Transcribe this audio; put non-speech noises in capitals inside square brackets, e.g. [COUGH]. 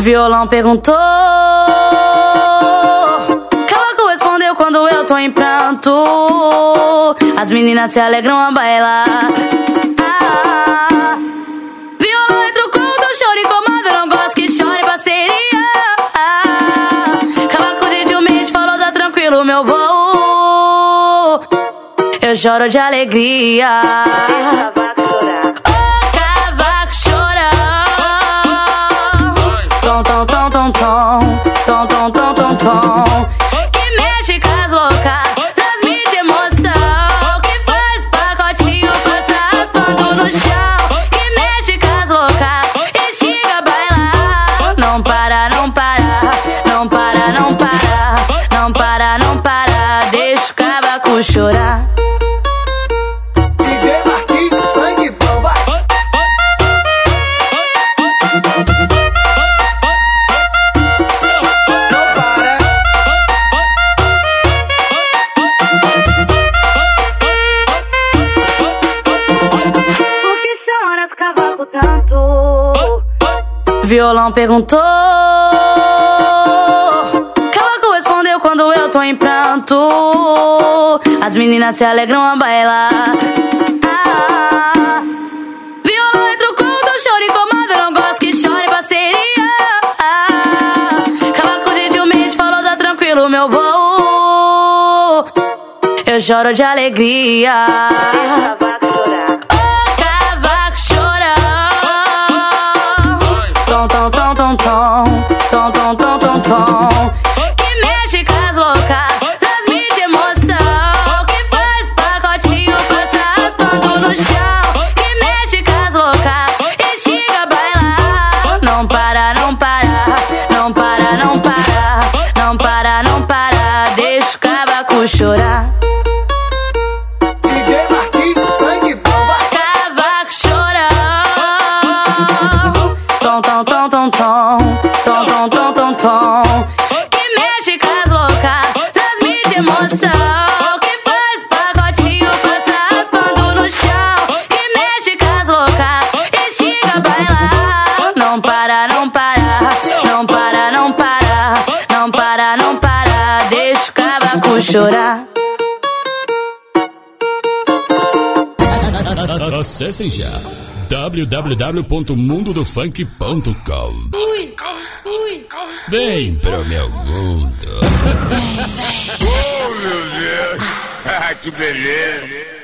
Violão perguntou. Cavaco respondeu quando eu tô em pranto. As meninas se alegram a bailar. Tranquilo, meu voo. Eu choro de alegria. Ô cavaco chorão Tom, tom, tom, tom, tom Tom, tom, tom, tom, tom Violão perguntou. Cavaco respondeu quando eu tô em pranto. As meninas se alegram a bailar. Ah, violão retrucou, então choro e comando. Eu não gosto que chore parceria. Ah, Cavaco gentilmente falou, tá tranquilo, meu voo. Eu choro de alegria. Chorão Tom, tom, tom, tom, tom Tom, tom, tom, tom, tom Tom, tom, tom, Que mexe com as loucas Transmite emoção. Que faz pacotinho Passa raspando no chão. Que mexe com as loucas E chega a bailar Não para, não para Não para, não para Não para, não para. Deixa o cavaco chorar. Acessem já www.mundodofunk.com Vem pro meu mundo. Oh, meu Deus. [LAUGHS] que beleza.